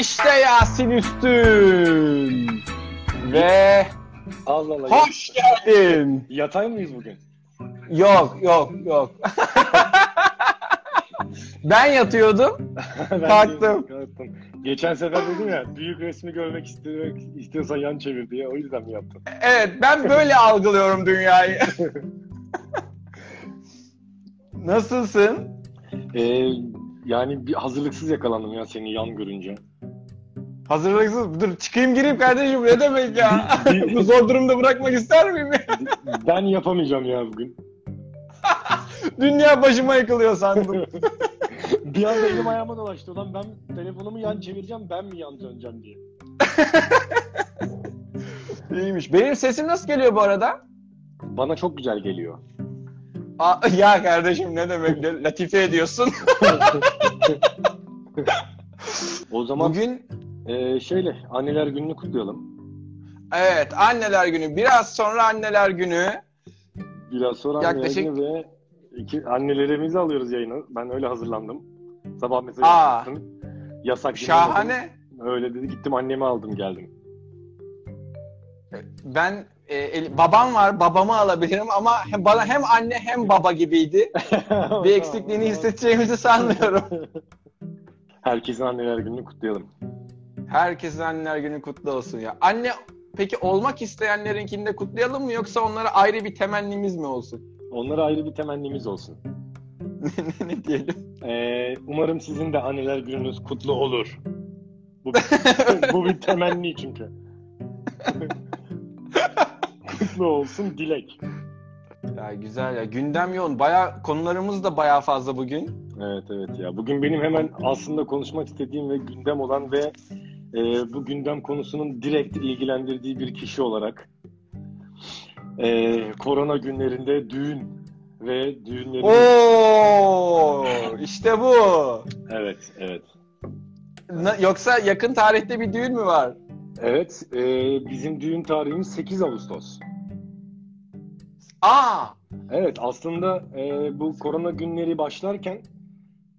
İşte Yasin Üstün. Ve Allah Allah. hoş geldin. Yatay mıyız bugün? Yok yok yok. ben yatıyordum. Ben Kalktım. kalktım. Geçen sefer dedim ya büyük resmi görmek istemek istiyorsan yan çevir diye o yüzden mi yaptın? Evet ben böyle algılıyorum dünyayı. Nasılsın? Ee, yani bir hazırlıksız yakalandım ya seni yan görünce. Hazırlıksız. Dur çıkayım gireyim kardeşim ne demek ya? Bu zor durumda bırakmak ister miyim? Ben yapamayacağım ya bugün. Dünya başıma yıkılıyor sandım. Bir anda elim ayağıma dolaştı. Ulan ben telefonumu yan çevireceğim ben mi yan döneceğim diye. İyiymiş. Benim sesim nasıl geliyor bu arada? Bana çok güzel geliyor. Aa, ya kardeşim ne demek latife ediyorsun. O zaman Bugün e, şeyle anneler gününü kutlayalım. evet anneler günü. Biraz sonra anneler günü. Biraz sonra Yaklaşık- anneler günü ve iki annelerimizi alıyoruz yayına. Ben öyle hazırlandım. Sabah mesaj atmışsın. Yasak. Şahane. Öyle dedi gittim annemi aldım geldim. Ben e, el- babam var babamı alabilirim ama hem bana hem anne hem baba gibiydi. Bir eksikliğini hissedeceğimizi sanmıyorum. Herkesin anneler gününü kutlayalım. Herkesin anneler günü kutlu olsun ya. Anne peki olmak isteyenlerinkini de kutlayalım mı yoksa onlara ayrı bir temennimiz mi olsun? Onlara ayrı bir temennimiz olsun. ne, ne diyelim? Ee, umarım sizin de anneler gününüz kutlu olur. Bu, bu bir temenni çünkü. kutlu olsun dilek. Ya güzel ya. Gündem yoğun. Baya konularımız da baya fazla bugün. Evet evet ya. Bugün benim hemen aslında konuşmak istediğim ve gündem olan ve e, bu gündem konusunun direkt ilgilendirdiği bir kişi olarak e, korona günlerinde düğün ve düğünlerin... Oo, işte bu. Evet evet. Na- Yoksa yakın tarihte bir düğün mü var? Evet e, bizim düğün tarihimiz 8 Ağustos. Aa, Evet aslında e, bu korona günleri başlarken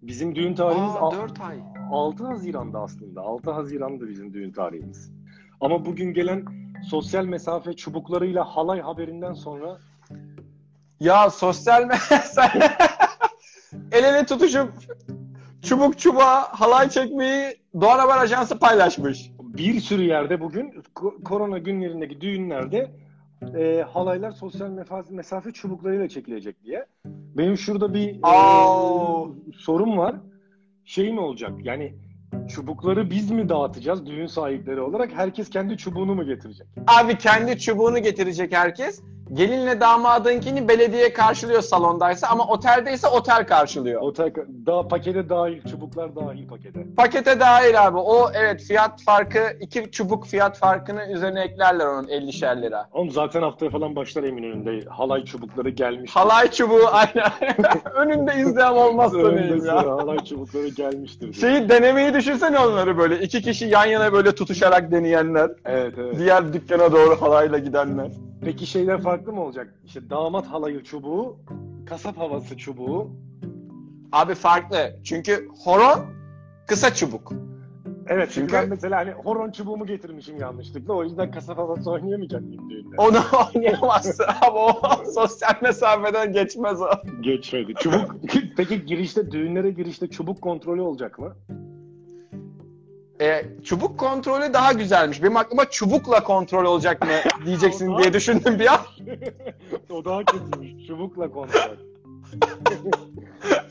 bizim düğün tarihimiz aa al- 4 ay. 6 Haziran'da aslında. 6 Haziran'da bizim düğün tarihimiz. Ama bugün gelen sosyal mesafe çubuklarıyla halay haberinden sonra Ya sosyal medya el ele tutuşup çubuk çubuğa halay çekmeyi Doğan Haber Ajansı paylaşmış. bir sürü yerde bugün ko- korona günlerindeki düğünlerde e, halaylar sosyal mesafe, mesafe çubuklarıyla çekilecek diye. Benim şurada bir e, sorum var. Şey mi olacak? Yani çubukları biz mi dağıtacağız düğün sahipleri olarak? Herkes kendi çubuğunu mu getirecek? Abi kendi çubuğunu getirecek herkes. Gelinle damadınkini belediye karşılıyor salondaysa ama oteldeyse otel karşılıyor. Otel, daha pakete dahil, çubuklar dahil pakete. Pakete dahil abi. O evet fiyat farkı, iki çubuk fiyat farkını üzerine eklerler onun 50'şer lira. Oğlum zaten haftaya falan başlar Eminönü'nde. Halay çubukları gelmiş. Halay çubuğu aynen. Önünde izleyen olmazsa Önünde neyim ya. halay çubukları gelmiştir. Şeyi denemeyi düşünsene onları böyle. iki kişi yan yana böyle tutuşarak deneyenler. Evet evet. Diğer dükkana doğru halayla gidenler. Peki şeyler farklı mı olacak? İşte damat halayı çubuğu, kasap havası çubuğu. Abi farklı. Çünkü horon kısa çubuk. Evet çünkü, Çünkü- ben mesela hani horon çubuğumu getirmişim yanlışlıkla. O yüzden kasap havası oynayamayacak mıyım düğünde? Onu oynayamazsın ama o sosyal mesafeden geçmez o. Geçmedi. Çubuk. Peki girişte, düğünlere girişte çubuk kontrolü olacak mı? E, çubuk kontrolü daha güzelmiş. Benim aklıma çubukla kontrol olacak mı diyeceksin diye düşündüm bir an. o daha kötüymüş. Çubukla kontrol.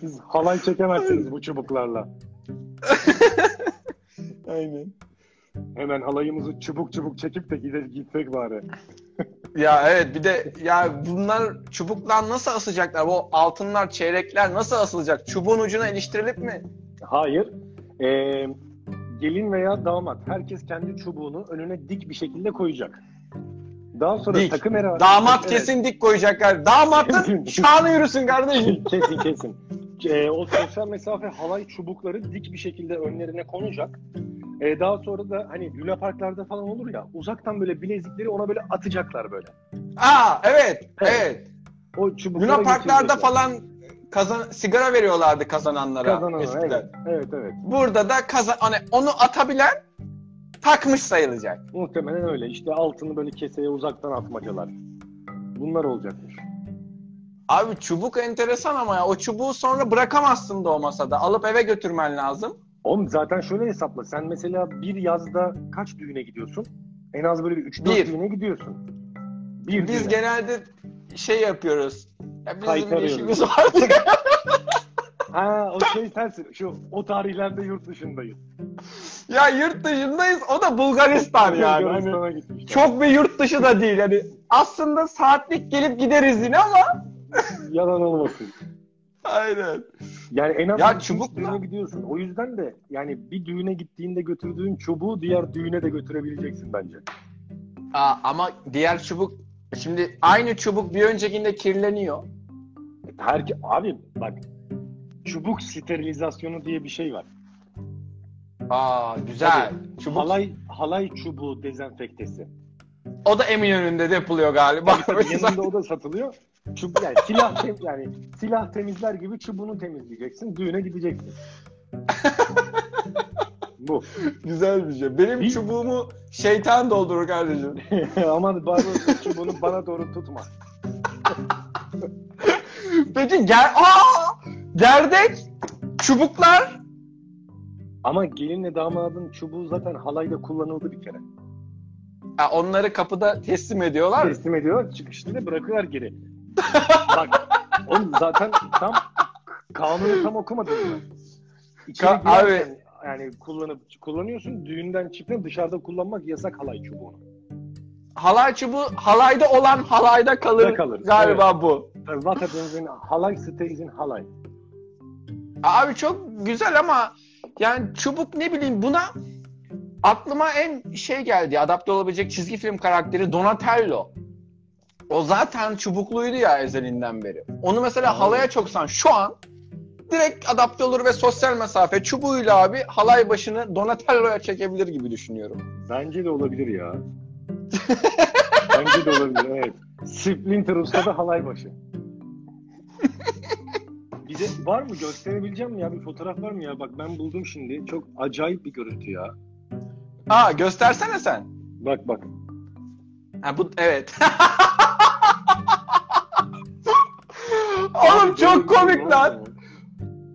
Siz halay çekemezsiniz bu çubuklarla. Aynen. Hemen halayımızı çubuk çubuk çekip de gider gitsek bari. Ya evet bir de ya bunlar çubukla nasıl asacaklar? Bu altınlar, çeyrekler nasıl asılacak? Çubuğun ucuna iliştirilip mi? Hayır. Ee, gelin veya damat herkes kendi çubuğunu önüne dik bir şekilde koyacak. Daha sonra Dik. takım era... Damat Evet. kesin dik koyacaklar. Damatın şanı yürüsün kardeşim. kesin kesin. Ee, o sosyal mesafe halay çubukları dik bir şekilde önlerine konacak. Ee, daha sonra da hani Luna Parklarda falan olur ya uzaktan böyle bilezikleri ona böyle atacaklar böyle. Aa evet, Evet. evet. O Luna Parklarda falan kazan sigara veriyorlardı kazananlara Kazanan eskiden. evet. Evet evet. Burada da kazan hani onu atabilen takmış sayılacak. Muhtemelen öyle. İşte altını böyle keseye uzaktan atmacalar. Bunlar olacakmış. Abi çubuk enteresan ama ya o çubuğu sonra bırakamazsın da o masada. Alıp eve götürmen lazım. Oğlum zaten şöyle hesapla. Sen mesela bir yazda kaç düğüne gidiyorsun? En az böyle bir 3-4 Bir. düğüne gidiyorsun. Bir Biz düğüne. genelde şey yapıyoruz. Ya bizim bir işimiz var diye. Ha o şey sensin. Şu o tarihlerde yurt dışındayız. ya yurt dışındayız. O da Bulgaristan yani. Hani çok bir yurt dışı da değil. Hani aslında saatlik gelip gideriz yine ama. Yalan olmasın. Aynen. Yani en az Ya bir çubukla- düğüne gidiyorsun. O yüzden de yani bir düğüne gittiğinde götürdüğün çubuğu diğer düğüne de götürebileceksin bence. Aa, ama diğer çubuk şimdi aynı çubuk bir öncekinde kirleniyor. Herke abi bak çubuk sterilizasyonu diye bir şey var. Aa güzel. Çubuk. Halay halay çubuğu dezenfektesi. O da Eminönü'nde de yapılıyor galiba. Tabii yanında o da satılıyor. Çubuk yani silah tem, yani silah temizler gibi çubuğunu temizleyeceksin. Düğüne gideceksin. Bu. Güzel bir şey. Benim Bir- çubuğumu şeytan doldurur kardeşim. Aman bari çubuğunu bana doğru tutma. Peki ger Aa! gerdek çubuklar Ama gelinle damadın çubuğu zaten halayda kullanıldı bir kere. Ha, onları kapıda teslim ediyorlar. Teslim ediyorlar, çıkışta da bırakıyorlar geri. Bak, oğlum zaten tam kanunu tam okumadın mı? İçeri Ka- girerken yani kullanıp kullanıyorsun, düğünden çıktın dışarıda kullanmak yasak halay çubuğunu. Halay çubuğu halayda olan halayda kalır, Da kalır, galiba bu. İn halay stays in halay. Abi çok güzel ama yani çubuk ne bileyim buna aklıma en şey geldi adapte olabilecek çizgi film karakteri Donatello. O zaten çubukluydu ya ezelinden beri. Onu mesela Aynen. halaya çoksan şu an direkt adapte olur ve sosyal mesafe çubuğuyla abi halay başını Donatello'ya çekebilir gibi düşünüyorum. Bence de olabilir ya. Bence de olabilir, evet. Splinter Usta'da halay başı. Bize var mı? Gösterebileceğim mi ya? Bir fotoğraf var mı ya? Bak ben buldum şimdi. Çok acayip bir görüntü ya. Aa göstersene sen. Bak bak. Ha bu evet. Oğlum çok komik lan.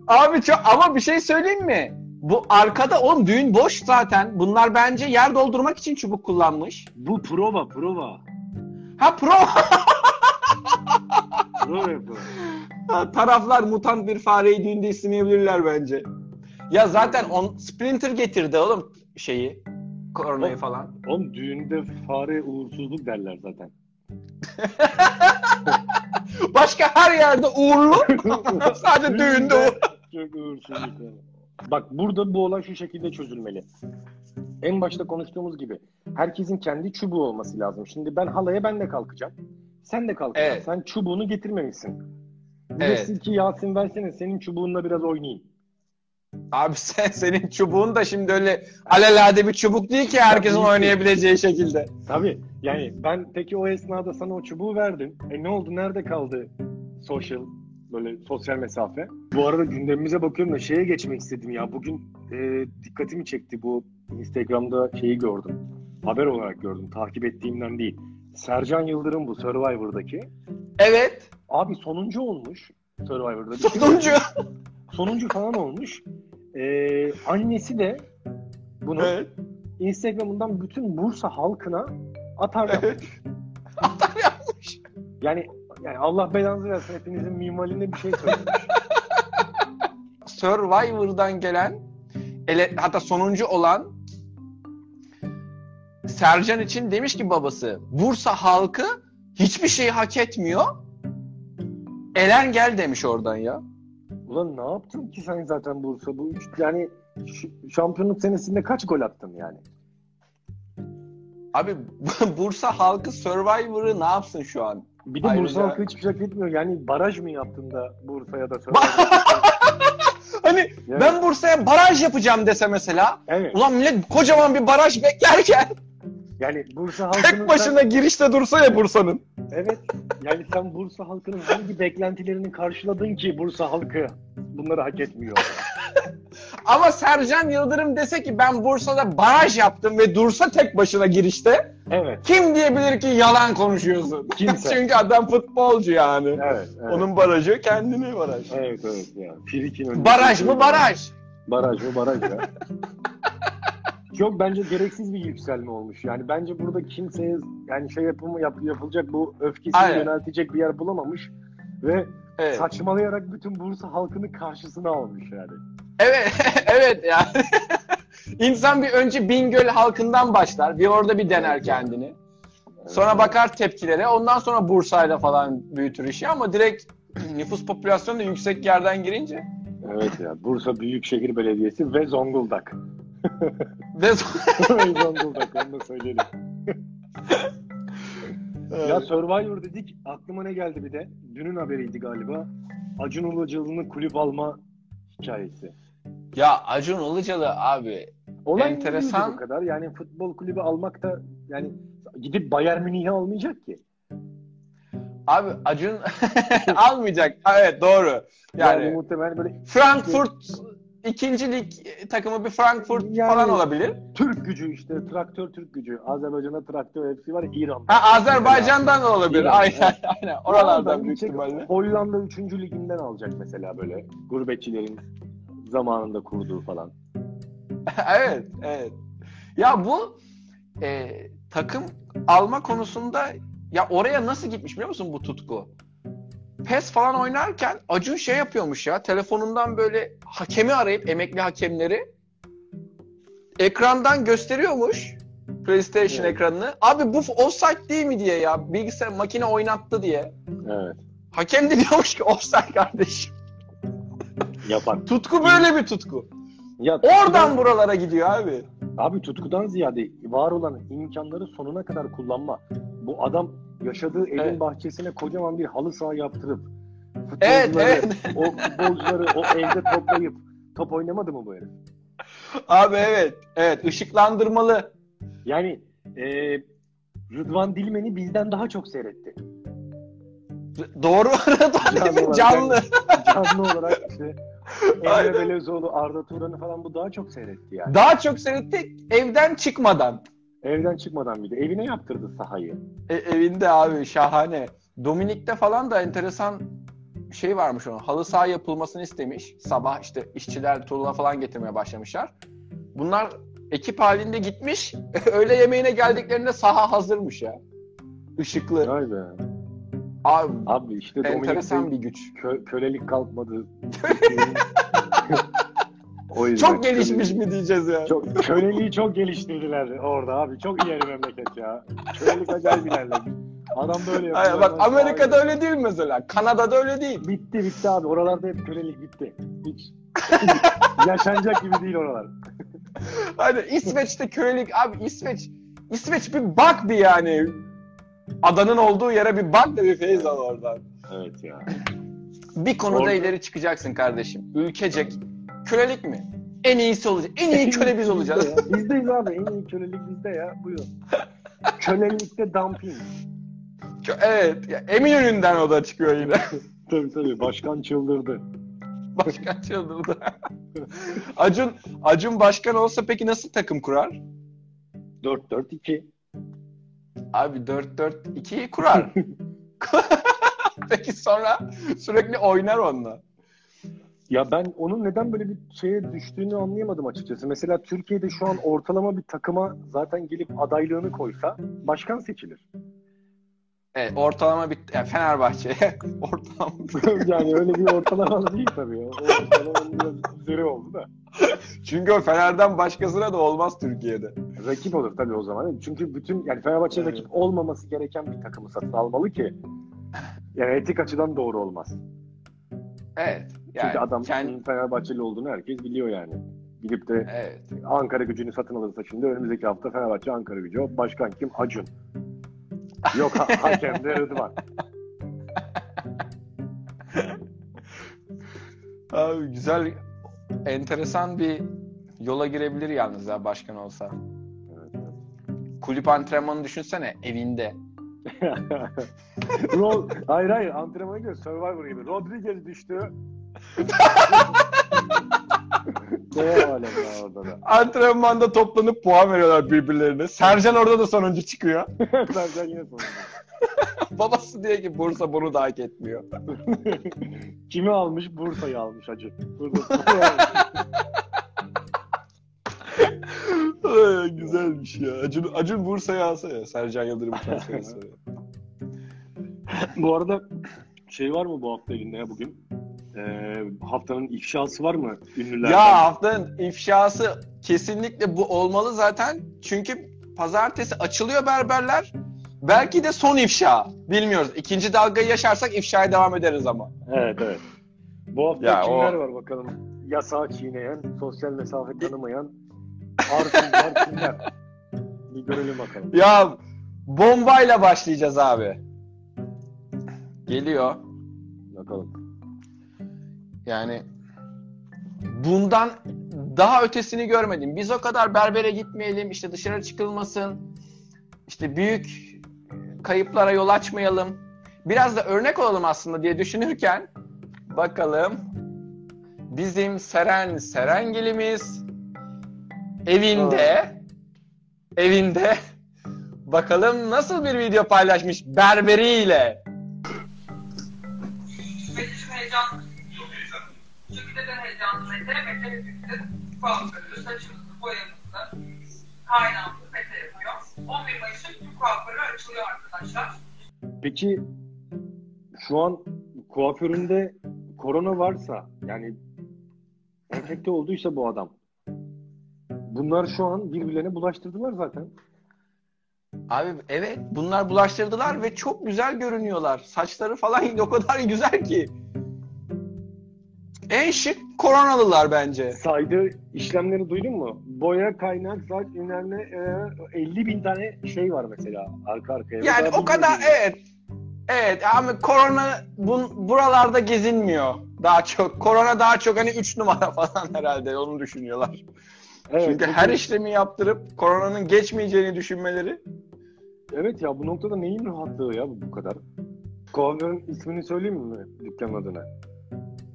Abi çok ama bir şey söyleyeyim mi? Bu arkada oğlum düğün boş zaten. Bunlar bence yer doldurmak için çubuk kullanmış. Bu prova, prova. Ha pro Prova yapıyor. Taraflar mutant bir fareyi düğünde istemeyebilirler bence. Ya zaten on Splinter getirdi oğlum şeyi. Koronayı falan. Oğlum düğünde fare uğursuzluk derler zaten. Başka her yerde uğurlu. Sadece düğünde uğurlu. Çok uğursuzluk. yani. Bak burada bu olay şu şekilde çözülmeli. En başta konuştuğumuz gibi herkesin kendi çubuğu olması lazım. Şimdi ben halaya ben de kalkacağım. Sen de kalkacaksın. Evet. Sen çubuğunu getirmemişsin. Evet. Diyorsun ki Yasin versene senin çubuğunla biraz oynayayım. Abi sen senin çubuğun da şimdi öyle alelade bir çubuk değil ki herkesin Tabii oynayabileceği şekilde. Tabii. Yani ben peki o esnada sana o çubuğu verdim. E ne oldu? Nerede kaldı social böyle sosyal mesafe? Bu arada gündemimize bakıyorum da şeye geçmek istedim ya. Bugün e, dikkatimi çekti bu Instagram'da şeyi gördüm. Haber olarak gördüm. Takip ettiğimden değil. Sercan Yıldırım bu Survivor'daki. Evet. Abi sonuncu olmuş Survivor'da. Sonuncu. Sonuncu falan olmuş. E, annesi de bunu evet. Instagram'ından bütün Bursa halkına atar yapmış. Atar yapmış. Yani yani Allah belanızı versin hepinizin mimarinde bir şey söylemiş. Survivor'dan gelen ele, hatta sonuncu olan Sercan için demiş ki babası Bursa halkı hiçbir şeyi hak etmiyor. Elen gel demiş oradan ya. Ulan ne yaptın ki sen zaten Bursa? Bu üç, yani şampiyonluk senesinde kaç gol attın yani? Abi Bursa halkı Survivor'ı ne yapsın şu an? Bir de Ayrıca- Bursa halkı hiçbir şey etmiyor. Yani baraj mı yaptın da Bursa'ya da? Hani Yani- ben Bursa'ya baraj yapacağım dese mesela. Evet. Ulan millet kocaman bir baraj beklerken Yani Bursa halkının tek başına girişte dursa ya Bursa'nın. Evet. Yani sen Bursa halkının hangi beklentilerini karşıladın ki Bursa halkı bunları hak etmiyor? Ama Sercan Yıldırım dese ki ben Bursa'da baraj yaptım ve dursa tek başına girişte Evet. kim diyebilir ki yalan konuşuyorsun? Kimse. Çünkü adam futbolcu yani. Evet. evet. Onun barajı kendine baraj. Evet evet ya. Önünde- Baraj mı baraj? Baraj mı baraj ya. Çok bence gereksiz bir yükselme olmuş. Yani bence burada kimseye yani şey yapımı yap, yapılacak bu öfkesini Aynen. yöneltecek bir yer bulamamış ve Evet. saçmalayarak bütün Bursa halkını karşısına almış yani. Evet, evet yani. İnsan bir önce Bingöl halkından başlar. Bir orada bir dener kendini. Sonra bakar tepkilere. Ondan sonra Bursa'yla falan büyütür işi ama direkt nüfus popülasyonu da yüksek yerden girince Evet ya. Bursa Büyükşehir Belediyesi ve Zonguldak. Ve Zonguldak onu da söyleyelim. Ya Survivor dedik aklıma ne geldi bir de? Dünün haberiydi galiba. Acun Ilıcalı'nın kulüp alma hikayesi. ya Acun Ilıcalı abi Olay Enteresan. bu kadar? Yani futbol kulübü almak da yani gidip Bayern Münih'i almayacak ki. abi Acun almayacak. Evet doğru. Yani, Yani, muhtemelen böyle Frankfurt ikinci lig takımı bir Frankfurt Yani- falan olabilir. Türk gücü işte traktör Türk gücü. Azerbaycan'da traktör hepsi var İran'da. Ha Azerbaycan'dan da olabilir. İran, Aynen evet. aynen. Oralardan büyük ihtimalle. Hollanda 3. liginden alacak mesela böyle gurbetçilerin zamanında kurduğu falan. evet, evet. Ya bu e, takım alma konusunda ya oraya nasıl gitmiş biliyor musun bu tutku? PES falan oynarken Acun şey yapıyormuş ya telefonundan böyle hakemi arayıp emekli hakemleri ekrandan gösteriyormuş PlayStation Evet. ekranını. Abi bu offside değil mi diye ya bilgisayar makine oynattı diye. Evet. Hakem de diyormuş ki offside kardeşim. Yapar. Tutku böyle bir tutku. Ya Oradan buralara gidiyor abi. Abi tutkudan ziyade var olan imkanları sonuna kadar kullanma. Bu adam yaşadığı evin Evet. bahçesine kocaman bir halı saha yaptırıp Evet, futbolcuları, evet. o futbolcuları o evde toplayıp top oynamadı mı bu herif? Abi evet. Evet ışıklandırmalı. Yani e, Rıdvan Dilmen'i bizden daha çok seyretti. Doğru. Canlı Canlı. olarak. Canlı olarak işte. Emre Belezoğlu, Arda Turan'ı falan bu daha çok seyretti yani. Daha çok seyretti evden çıkmadan. Evden çıkmadan bir de evine yaptırdı sahayı. E, evinde abi şahane. Dominik'te falan da enteresan şey varmış onun. Halı saha yapılmasını istemiş. Sabah işte işçiler tuğla falan getirmeye başlamışlar. Bunlar ekip halinde gitmiş. Öğle yemeğine geldiklerinde saha hazırmış ya. Işıklı. Vay be. Abi Abi işte enteresan bir güç. kö- kölelik kalkmadı. o yüzden Çok gelişmiş kölelik- mi diyeceğiz ya. Çok, köleliği çok geliştirdiler orada abi. Çok ileri memleket ya. Kölelik acayip ilerlemiş. Adam böyle yapıyor. Aynen, bak Amerika'da sahaya- öyle değil mesela. Kanada'da öyle değil. Bitti bitti abi. Oralarda hep kölelik bitti. Hiç yaşanacak gibi değil oralar. Hani İsveç'te kölelik abi İsveç İsveç bir bak bir yani. Adanın olduğu yere bir bak da bir feyiz al oradan. Evet ya. Bir konuda Orada- ileri çıkacaksın kardeşim. Ülkecek. Kölelik mi? En iyisi olacak. En iyi köle biz olacağız. Bizde. Bizdeyiz abi. En iyi kölelik bizde ya. Buyurun. Kölelikte dumping. Evet. Ya Eminönü'nden o da çıkıyor yine. Tabii tabii. Başkan çıldırdı. Başkan çıldırdı. Acun, Acun başkan olsa peki nasıl takım kurar? 4-4-2. Abi 4-4-2'yi kurar. peki sonra sürekli oynar onunla. Ya ben onun neden böyle bir şeye düştüğünü anlayamadım açıkçası. Mesela Türkiye'de şu an ortalama bir takıma zaten gelip adaylığını koysa başkan seçilir. Evet, ortalama bir yani Fenerbahçe ortalama bir- yani öyle bir ortalama değil tabii. O ortalamanın biraz üzeri oldu da. Çünkü o Fener'den başkasına da olmaz Türkiye'de. Rakip olur tabii o zaman. Çünkü bütün yani Fenerbahçe Evet. rakip olmaması gereken bir takımı satın almalı ki yani etik açıdan doğru olmaz. Evet. Çünkü Yani adam kendi- Fenerbahçeli olduğunu herkes biliyor yani. Gidip de Evet. Ankara gücünü satın alırsa şimdi önümüzdeki hafta Fenerbahçe Ankara gücü. O başkan kim? Acun. Yok ha- hakem de Rıdvan. Abi güzel, enteresan bir yola girebilir yalnız ya başkan olsa. Evet, evet. Kulüp antrenmanı düşünsene evinde. Ro hayır hayır antrenmana gidiyor. Survivor gibi. Rodriguez düştü. ne alem ya orada da. Antrenmanda toplanıp puan veriyorlar birbirlerine. Sercan orada da sonuncu çıkıyor. Sercan yine sonunda. Babası diyor ki Bursa bunu da hak etmiyor. Kimi almış? Bursa'yı almış hacı. Bursa'yı almış. Ay, güzelmiş ya. Acun, Acun Bursa'yı alsa ya. Sercan Yıldırım transferi. Bu arada şey var mı bu hafta elinde ya bugün? Ee, haftanın ifşası var mı ünlülerden? ya haftanın ifşası kesinlikle bu olmalı zaten. Çünkü pazartesi açılıyor berberler. Belki de son ifşa. Bilmiyoruz. İkinci dalgayı yaşarsak ifşaya devam ederiz ama. Evet evet. Bu hafta Ya kimler o- var bakalım? Yasağı çiğneyen, sosyal mesafe tanımayan arsızlar kimler? Bir görelim bakalım. Ya bombayla başlayacağız abi. Geliyor. Bakalım. Yani bundan daha ötesini görmedim. Biz o kadar berbere gitmeyelim, işte dışarı çıkılmasın, işte büyük kayıplara yol açmayalım. Biraz da örnek olalım aslında diye düşünürken bakalım bizim Seren Serengilimiz evinde evinde bakalım nasıl bir video paylaşmış berberiyle. Hepimizin kuaförü, saçımızı, boyamızı, kaynağımızı Mete yapıyor. 11 Mayıs'ta tüm kuaförü açılıyor arkadaşlar. Peki şu an kuaföründe korona varsa yani enfekte olduysa bu adam bunlar şu an birbirlerine bulaştırdılar zaten. Abi evet bunlar bulaştırdılar ve çok güzel görünüyorlar. Saçları falan o kadar güzel ki. En şık koronalılar bence. Saydığı işlemleri duydun mu? Boya, kaynak, ne, e, 50 bin tane şey var mesela arka arkaya. Yani o kadar bilmiyorum. evet. Evet ama korona bun, buralarda gezinmiyor daha çok. Korona daha çok hani 3 numara falan herhalde onu düşünüyorlar. Evet, Çünkü her işlemi yaptırıp koronanın geçmeyeceğini düşünmeleri. Evet ya bu noktada neyin rahatlığı ya bu, bu kadar? Kuaförün ismini söyleyeyim mi dükkanın adına?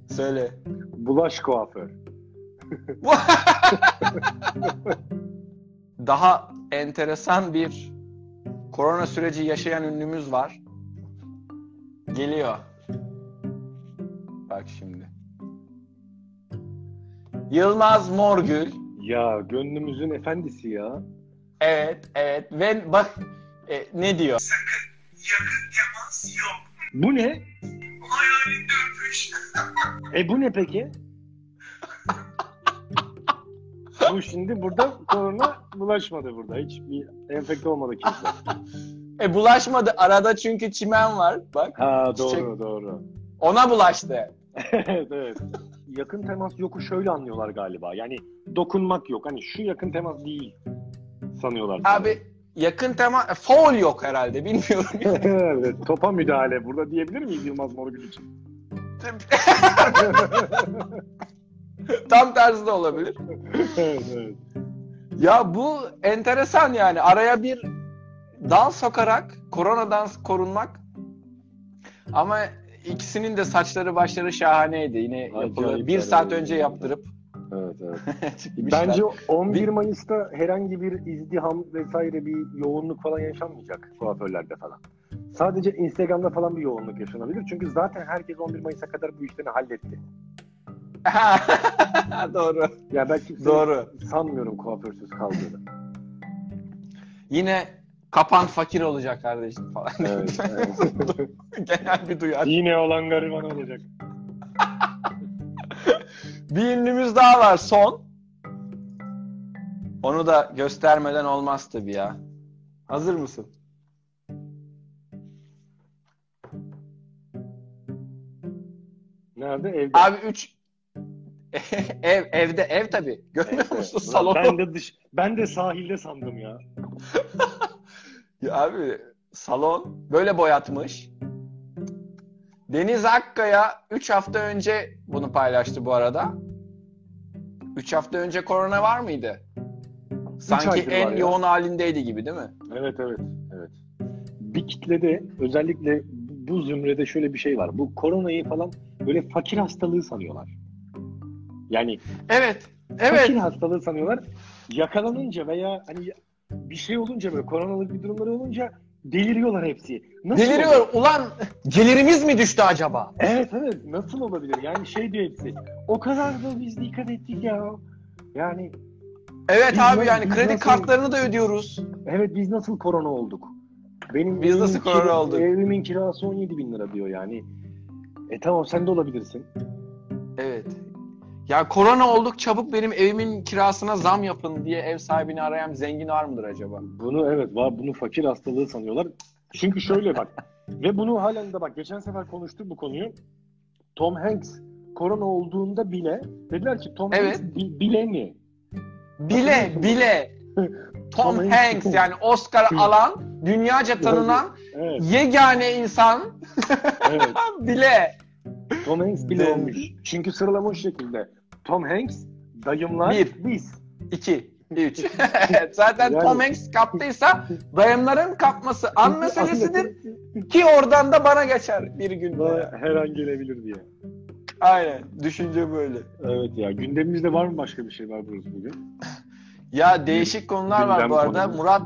Söyle. Bulaş kuaför. Daha enteresan bir korona süreci yaşayan ünlümüz var. Geliyor. Bak şimdi. Yılmaz Morgül. Ya gönlümüzün efendisi ya. Evet, evet. Ve bak e, ne diyor? Yakın temas yok. Bu ne? Hayalinde öpüş. E bu ne peki? bu şimdi burada korona bulaşmadı burada. Hiç bir enfekte olmadı kimse. E bulaşmadı. Arada çünkü çimen var. Bak. Ha doğru Çiçek- doğru. Ona bulaştı. evet evet. Yakın temas yoku şöyle anlıyorlar galiba. Yani dokunmak yok. Hani şu yakın temas değil sanıyorlar. Abi yakın tema e, foul yok herhalde. Bilmiyorum. evet, topa müdahale burada diyebilir miyiz Yılmaz Morgül için? Tam tersi de olabilir. evet, evet. Ya bu enteresan yani. Araya bir dal sokarak koronadan korunmak. Ama ikisinin de saçları başları şahaneydi. Yine yapılır. Bir saat yani. önce yaptırıp Evet, evet. Bence 11 Bir- Mayıs'ta herhangi bir izdiham vesaire bir yoğunluk falan yaşanmayacak kuaförlerde falan. Sadece Instagram'da falan bir yoğunluk yaşanabilir. Çünkü zaten herkes 11 Mayıs'a kadar bu işlerini halletti. Doğru. Ya ben kimse Doğru. sanmıyorum kuaförsüz kaldığını. Yine kapan fakir olacak kardeşim falan. Evet, evet. Genel bir duyar. Yine olan gariban olacak. Bir ünlümüz daha var son. Onu da göstermeden olmaz tabii ya. Hazır mısın? Nerede? Evde. Abi 3 ev evde ev tabii. Görmüyor Evde. musun salonu? Ben de dış, ben de sahilde sandım ya. Ya abi salon böyle boyatmış. Deniz Akkaya 3 hafta önce bunu paylaştı bu arada. 3 hafta önce korona var mıydı? Sanki en ya. yoğun halindeydi gibi değil mi? Evet evet evet. bir kitlede özellikle bu zümrede şöyle bir şey var. Bu koronayı falan böyle fakir hastalığı sanıyorlar. Yani Evet. Evet. fakir hastalığı sanıyorlar. Yakalanınca veya hani bir şey olunca böyle koronalık bir durumları olunca deliriyorlar hepsi. Nasıl olur? Deliriyor. Ulan gelirimiz mi düştü acaba? Evet evet nasıl olabilir? Yani şey diyor hepsi. O kadar da biz dikkat ettik ya. Yani Evet Biz abi yani kredi nasıl- kartlarını da ödüyoruz. evet biz nasıl korona olduk? Benim Biz nasıl korona kira- olduk? Evimin kirası 17 bin lira diyor yani. E tamam sen de olabilirsin. Evet. Ya korona olduk çabuk benim evimin kirasına zam yapın diye ev sahibini arayan zengin var mıdır acaba? Bunu evet var bunu fakir hastalığı sanıyorlar. Çünkü şöyle bak ve bunu halen de bak geçen sefer konuştuk bu konuyu. Tom Hanks korona olduğunda bile dediler ki Tom Evet. Hanks bi- bile mi? Bile bile Tom Tom Hanks. Hanks yani Oscar alan dünyaca tanınan Evet, yegane insan evet. bile. Tom Hanks bile Ben- olmuş. Çünkü sıralama şu şekilde. Tom Hanks, dayımlar, Bir. biz. 2, 3. Evet, Zaten Yani- Tom Hanks kaptıysa dayımların kapması an meselesidir ki oradan da bana geçer bir gün. Her an gelebilir diye. Aynen. Düşünce böyle. Evet ya gündemimizde var mı başka bir şey var Bruce bugün? Ya değişik konular var gündem bu arada. konumuz. Murat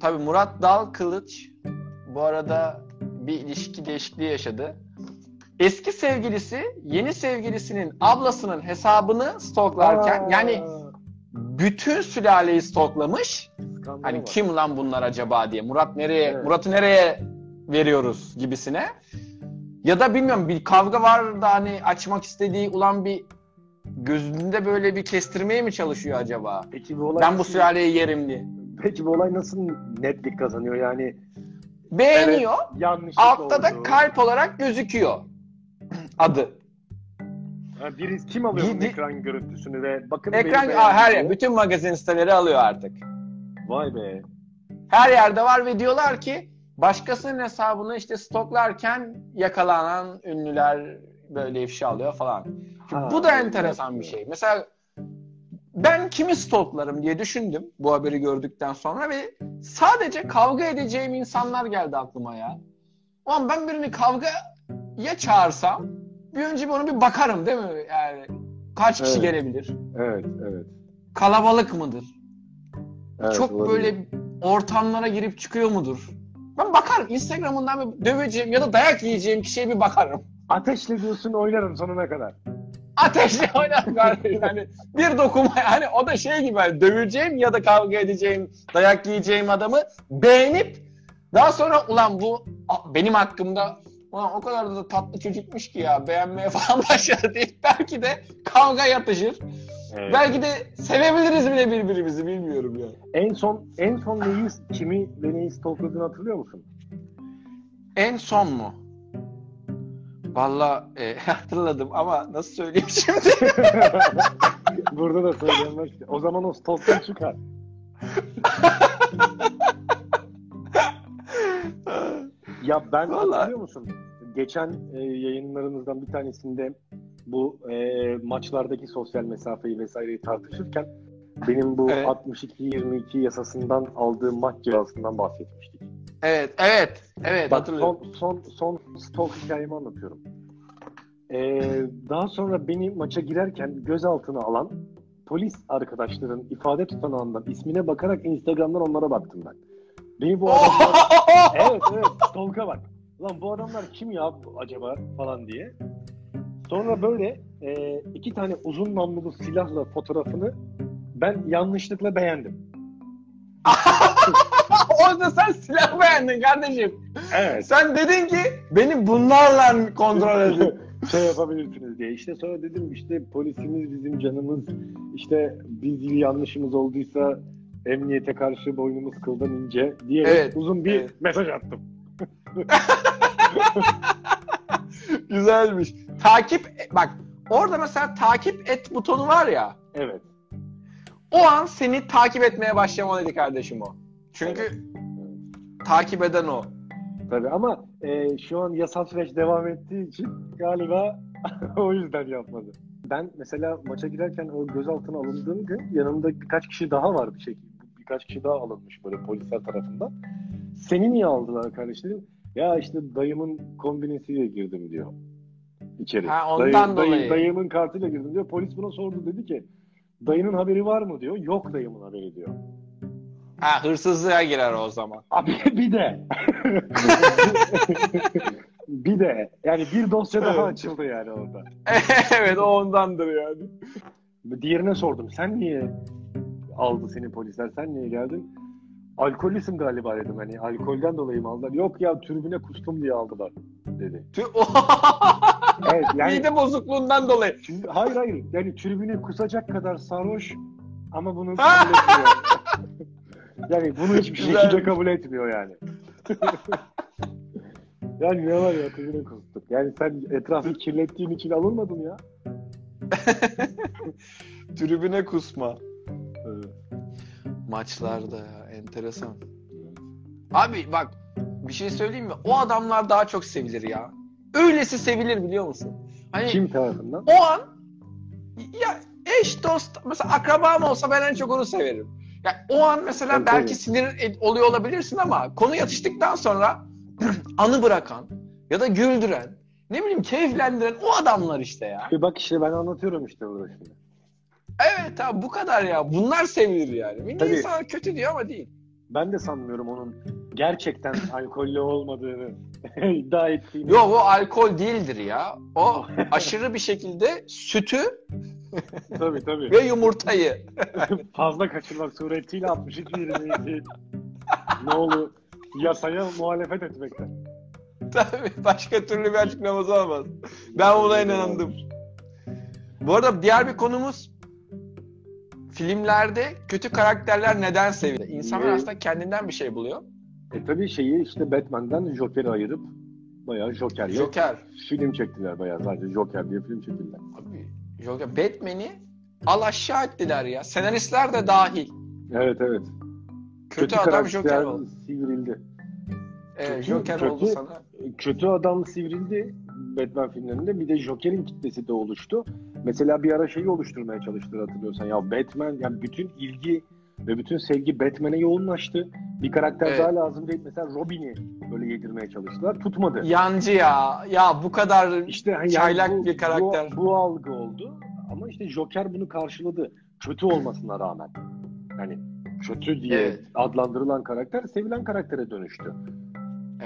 tabii Murat Dal Kılıç bu arada bir ilişki değişikliği yaşadı. Eski sevgilisi yeni sevgilisinin ablasının hesabını stoklarken Aa, yani bütün sülaleyi stoklamış. skandala Hani bak. kim lan bunlar acaba diye. Murat nereye Evet. Murat'ı nereye veriyoruz gibisine. Ya da bilmiyorum bir kavga var da hani açmak istediği ulan bir gözünde böyle bir kestirmeye mi çalışıyor acaba? Peki bu olay Ben bu sülaleyi yerim diye. Peki bu olay nasıl netlik kazanıyor yani? Beğeniyor. Yanlışlık altta da oldu. kalp olarak gözüküyor. Adı. Ha, kim alıyor bir- ekran görüntüsünü ve bakın Ekran Aa, her beğendi yer. Bütün magazin siteleri alıyor artık. Vay be. Her yerde var ve diyorlar ki başkasının hesabını işte stoklarken yakalanan ünlüler böyle ifşa alıyor falan. Ha, Bu da enteresan bir şey. Mesela ben kimi stoklarım diye düşündüm bu haberi gördükten sonra ve sadece kavga edeceğim insanlar geldi aklıma ya. Ulan ben birini kavgaya çağırsam bir önce bir ona bir bakarım değil mi? Yani kaç kişi Evet. gelebilir? Evet, evet. Kalabalık mıdır? evet Çok olabilir. böyle ortamlara girip çıkıyor mudur? Ben bakarım. Instagram'ından bir döveceğim ya da dayak yiyeceğim kişiye bir bakarım. Ateşle diyorsun oynarım sonuna kadar. Ateşle oynar kardeşim. Yani bir dokuma yani o da şey gibi hani döveceğim ya da kavga edeceğim, dayak yiyeceğim adamı beğenip daha sonra ulan bu benim hakkımda ulan o kadar da tatlı çocukmuş ki ya beğenmeye falan başladı deyip belki de kavga yatışır. Evet. Belki de sevebiliriz bile birbirimizi bilmiyorum ya. En son en son neyi kimi ve neyi stalkladığını hatırlıyor musun? En son mu? Valla e, hatırladım ama nasıl söyleyeyim şimdi? Burada da söyleyemez. O zaman o stalktan çıkar. Ya ben Vallahi. hatırlıyor musun? Geçen e, yayınlarımızdan bir tanesinde bu e, maçlardaki sosyal mesafeyi vesaireyi tartışırken benim bu Evet. 62-22 yasasından aldığım maç cezasından bahsetmiştik. evet, evet, evet Bak hatırlıyorum. son, son, son stalk hikayemi anlatıyorum. Ee, daha sonra beni maça girerken gözaltına alan polis arkadaşların ifade tutanağından ismine bakarak Instagram'dan onlara baktım ben. Beni bu adamlar... evet evet stalk'a bak. Lan bu adamlar kim ya acaba falan diye. Sonra böyle e, iki tane uzun namlulu silahla fotoğrafını ben yanlışlıkla beğendim. Orada sen silah beğendin kardeşim. Evet. Sen dedin ki beni bunlarla kontrol edin. şey yapabilirsiniz diye. İşte sonra dedim işte polisimiz bizim canımız. İşte biz yanlışımız olduysa emniyete karşı boynumuz kıldan ince diye Evet, uzun bir evet. mesaj attım. Güzelmiş. Takip bak orada mesela takip et butonu var ya. Evet. O an seni takip etmeye başlamalıydı kardeşim o. Çünkü takip eden o. Tabii ama e, şu an yasal süreç devam ettiği için galiba o yüzden yapmadı. Ben mesela maça girerken o gözaltına alındığım gün yanımda birkaç kişi daha vardı şekil. Birkaç kişi daha alınmış böyle polisler tarafından. Seni niye aldılar kardeşlerim? Ya işte dayımın kombinesiyle girdim diyor. İçeri. Ha, ondan dolayı. dayımın kartıyla girdim diyor. Polis buna sordu dedi ki dayının haberi var mı diyor. Yok dayımın haberi diyor. Ha hırsızlığa girer o zaman. Abi bir de bir de yani bir dosya daha açıldı yani orada. evet o ondandır yani. Diğerine sordum. Sen niye aldı seni polisler? Sen niye geldin? Alkollüsün galiba dedim. Hani alkolden dolayı mı aldılar? Yok ya tribüne kustum diye aldılar dedi. Evet yani Mide bozukluğundan dolayı. Şimdi, hayır hayır. Yani tribüne kusacak kadar sarhoş ama bunu kabul etmiyor. yani bunu hiçbir şekilde kabul etmiyor yani. yani ne var ya tribüne kustuk. Yani sen etrafı kirlettiğin için alınmadın ya. Tribüne kusma. Maçlarda ya enteresan. Abi bak bir şey söyleyeyim mi? O adamlar daha çok sevilir ya. Öylesi sevilir biliyor musun? Hani Kim tarafından? o an ya eş dost mesela akrabam olsa ben en çok onu severim. Ya o an mesela Tabii, belki tabii. sinir oluyor olabilirsin ama konu yatıştıktan sonra anı bırakan ya da güldüren ne bileyim keyiflendiren o adamlar işte ya. Bir bak işte ben anlatıyorum işte burada şimdi. Evet abi bu kadar ya. Bunlar sevilir yani. Milli Tabii. insan kötü diyor ama değil. Ben de sanmıyorum onun gerçekten alkollü olmadığını iddia ettiğini. Yok o alkol değildir ya. O aşırı bir şekilde sütü Tabii tabii. ve yumurtayı. Fazla kaçırmak suretiyle 62 22 ne olur yasaya muhalefet etmekten. Tabii başka türlü bir açıklaması olmaz. Ben buna inandım. Bu arada diğer bir konumuz filmlerde kötü karakterler neden sevilir? İnsanlar Ne? aslında kendinden bir şey buluyor. E tabii şeyi işte Batman'den Joker'i ayırıp bayağı Joker'le Joker. film çektiler bayağı sadece Joker diye film çektiler. Abi, Joker. Batman'i al aşağı ettiler ya. Senaristler de dahil. Evet evet. Kötü, adam Joker oldu. sivrildi. Evet, Kötü- Joker kötü- oldu sana. Kötü adam sivrildi Batman filmlerinde. Bir de Joker'in kitlesi de oluştu. Mesela bir ara şeyi oluşturmaya çalıştılar hatırlıyorsan. Ya Batman, yani bütün ilgi ve bütün sevgi Batman'e yoğunlaştı. Bir karakter Evet. daha lazım değil. Mesela Robin'i böyle yedirmeye çalıştılar. Tutmadı. Yancı ya. Ya bu kadar İşte hani Çaylak bu- bir karakter. Bu, bu algı oldu. Ama işte Joker bunu karşıladı. Kötü olmasına rağmen. Yani kötü diye Evet. adlandırılan karakter sevilen karaktere dönüştü.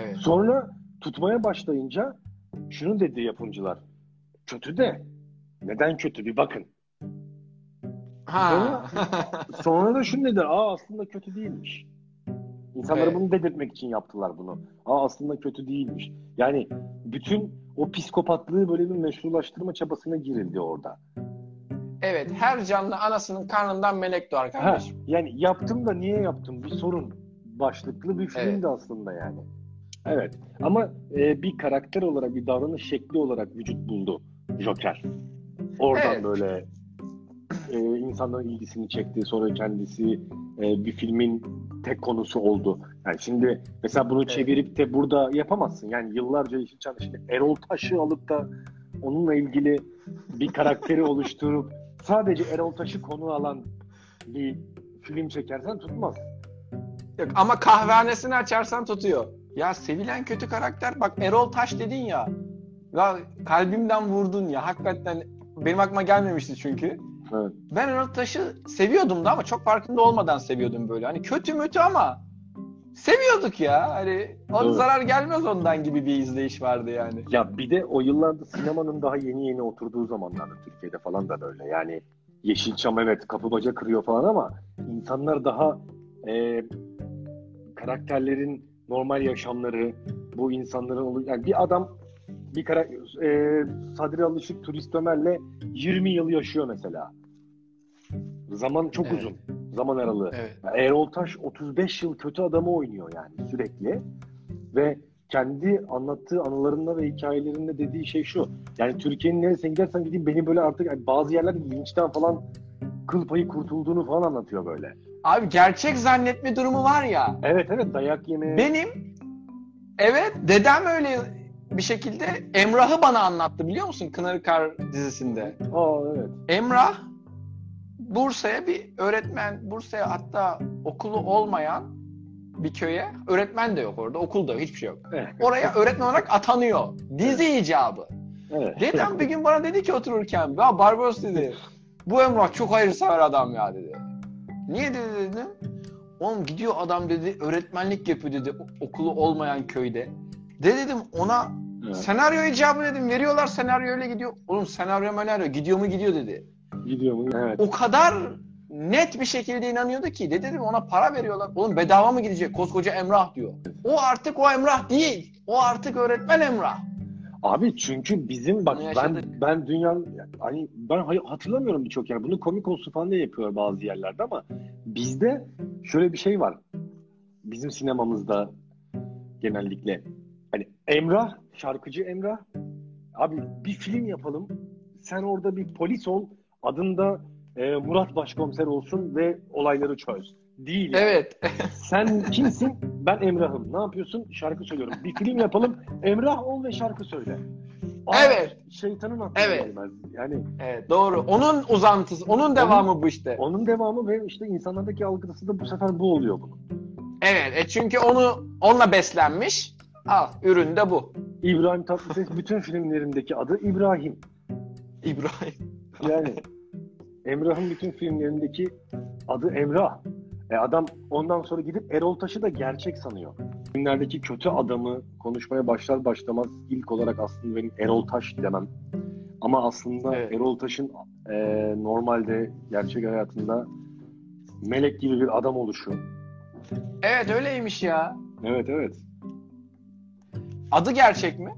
Evet. Sonra tutmaya başlayınca şunu dedi yapımcılar. Kötü de neden kötü bir bakın. Ha. Sonra da şunu dedi. Aa aslında kötü değilmiş. İnsanlara Evet. bunu dedirtmek için yaptılar bunu. Aa aslında kötü değilmiş. Yani bütün o psikopatlığı böyle bir meşrulaştırma çabasına girildi orada. evet, her canlı anasının karnından melek doğar Ha, kardeşim. yani yaptım da niye yaptım bir sorun başlıklı bir filmdi Evet. aslında yani. Evet ama e, bir karakter olarak bir davranış şekli olarak vücut buldu Joker. Oradan Evet. böyle e, insanların ilgisini çekti sonra kendisi e, bir filmin tek konusu oldu. Yani şimdi mesela bunu Evet. çevirip de burada yapamazsın. Yani yıllarca Yeşilçam şimdi Erol Taş'ı alıp da onunla ilgili bir karakteri oluşturup sadece Erol Taş'ı konu alan bir film çekersen tutmaz. Yok, ama kahvehanesini açarsan tutuyor. Ya sevilen kötü karakter bak Erol Taş dedin ya. Ya kalbimden vurdun ya. Hakikaten benim aklıma gelmemişti çünkü. Evet. Ben Erol Taş'ı seviyordum da ama çok farkında olmadan seviyordum böyle. Hani kötü mütü ama seviyorduk ya. Hani o Evet. zarar gelmez ondan gibi bir izleyiş vardı yani. Ya bir de o yıllarda sinemanın daha yeni yeni oturduğu zamanlarda Türkiye'de falan da böyle. Yani Yeşilçam evet kapı baca kırıyor falan ama insanlar daha e, karakterlerin normal yaşamları, bu insanların yani bir adam bir kara, e, Sadri Alışık Turist Ömer'le 20 yıl yaşıyor mesela. Zaman çok Evet. uzun. Zaman aralığı. Evet. Erol Taş 35 yıl kötü adamı oynuyor yani sürekli. Ve kendi anlattığı anılarında ve hikayelerinde dediği şey şu. Yani Türkiye'nin neresine gidersen gideyim beni böyle artık yani bazı yerlerde linçten falan kıl payı kurtulduğunu falan anlatıyor böyle. Abi gerçek zannetme durumu var ya. Evet evet dayak yemeye. Benim evet dedem öyle bir şekilde Emrah'ı bana anlattı biliyor musun Kınarı Kar dizisinde. Aa evet. Emrah Bursa'ya bir öğretmen, Bursa'ya hatta okulu olmayan bir köye. Öğretmen de yok orada. Okul da yok. Hiçbir şey yok. Evet. Oraya öğretmen olarak atanıyor. Dizi icabı. Evet. Dedem bir gün bana dedi ki otururken ya Barbaros dedi bu Emrah çok hayırsever adam ya dedi. Niye dedi dedim. Oğlum gidiyor adam dedi öğretmenlik yapıyor dedi okulu olmayan köyde. De dedim ona Evet. senaryo icabı dedim veriyorlar senaryoyla gidiyor. Oğlum senaryo menaryo gidiyor mu gidiyor dedi. Gidiyor mu? Evet. O kadar net bir şekilde inanıyordu ki de dedim ona para veriyorlar. Oğlum bedava mı gidecek koskoca Emrah diyor. O artık o Emrah değil. O artık öğretmen Emrah. Abi çünkü bizim bak ben ben dünyanın hani ben hatırlamıyorum birçok yer. Bunu komik olsun falan diye yapıyorlar bazı yerlerde ama bizde şöyle bir şey var. Bizim sinemamızda genellikle hani Emrah, şarkıcı Emrah abi bir film yapalım. Sen orada bir polis ol. Adında e, Murat Başkomiser olsun ve olayları çöz. Değil. Evet. Sen kimsin? Ben Emrah'ım. Ne yapıyorsun? Şarkı söylüyorum. Bir film yapalım. Emrah ol ve şarkı söyle. Aa, Evet. Şeytanın aklına Evet. gelmez. Yani Evet doğru. Onun uzantısı, onun devamı bu işte. onun devamı ve işte insanlardaki algısı da bu sefer bu oluyor bunun. Evet, e çünkü onu onunla beslenmiş. Al, ürün de bu. İbrahim Tatlıses bütün filmlerindeki adı İbrahim. İbrahim. Yani Emrah'ın bütün filmlerindeki adı Emrah. E adam ondan sonra gidip Erol Taş'ı da gerçek sanıyor. Filmlerdeki kötü adamı konuşmaya başlar başlamaz ilk olarak aslında benim Erol Taş demem. Ama aslında Evet. Erol Taş'ın e, normalde gerçek hayatında melek gibi bir adam oluşu. Evet öyleymiş ya. Evet evet. Adı gerçek mi?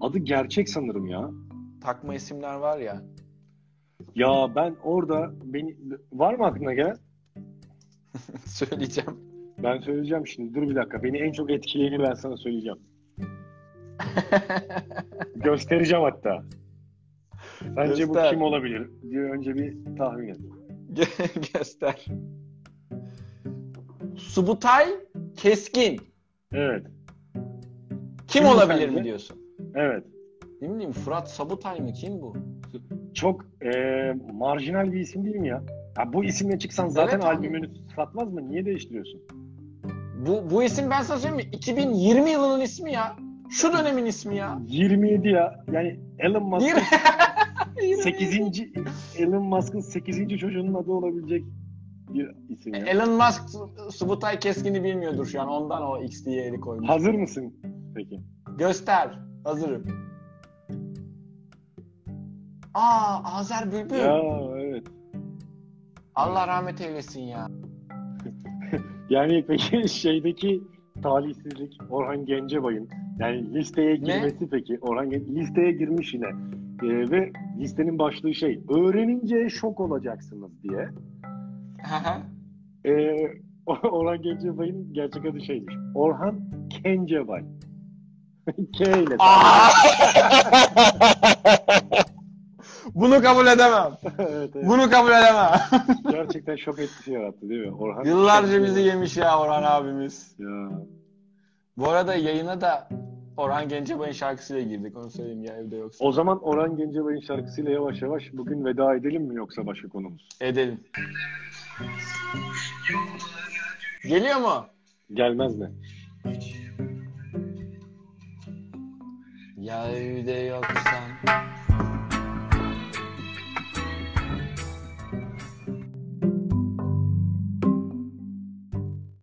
Adı gerçek sanırım ya. Takma isimler var ya. Ya ben orada beni var mı aklına gelen? Söyleyeceğim. Ben söyleyeceğim şimdi. Dur bir dakika. Beni en çok etkileyeni ben sana söyleyeceğim. Göstereceğim hatta. Bence bu Göster. kim olabilir diye önce bir tahmin et. Gö- Göster. Subutay Keskin. Evet. Kim, Kim olabilir mi diyorsun? Evet. Ne bileyim Fırat Sabutay mı? Kim bu? Çok eee, marjinal bir isim değil mi ya? ya bu isimle çıksan zaten Evet albümünü satmaz mı? Niye değiştiriyorsun? Bu, bu isim ben sana söyleyeyim mi? 2020 yılının ismi ya. Şu dönemin ismi ya. 27 ya. Yani Elon Musk'ın 20. 8. Elon Musk'ın 8. çocuğunun adı olabilecek bir isim ya. Elon Musk Subutay Keskin'i bilmiyordur şu an. Ondan o X diye eli koymuş. Hazır mısın peki? Göster. Hazırım. Aa Azer Bülbül. Ya evet. Allah rahmet eylesin ya. Yani peki şeydeki talihsizlik Orhan Gencebay'ın yani listeye girmesi peki Orhan Gen- listeye girmiş yine Ee, ve listenin başlığı şey öğrenince şok olacaksınız diye. Ee, Orhan Gencebay'ın gerçek adı şeymiş. Orhan Kencebay. K ile. Bunu kabul edemem. evet, evet. Bunu kabul edemem. Gerçekten şok etkisi yarattı değil mi? Orhan Yıllarca bizi yemiş ya Orhan abimiz. Ya. Bu arada yayına da Orhan Gencebay'ın şarkısıyla girdik. Onu söyleyeyim ya evde yoksa. O zaman Orhan Gencebay'ın şarkısıyla yavaş yavaş bugün veda edelim mi yoksa başka konumuz? Edelim. Geliyor mu? Gelmez mi? Ya evde yoksan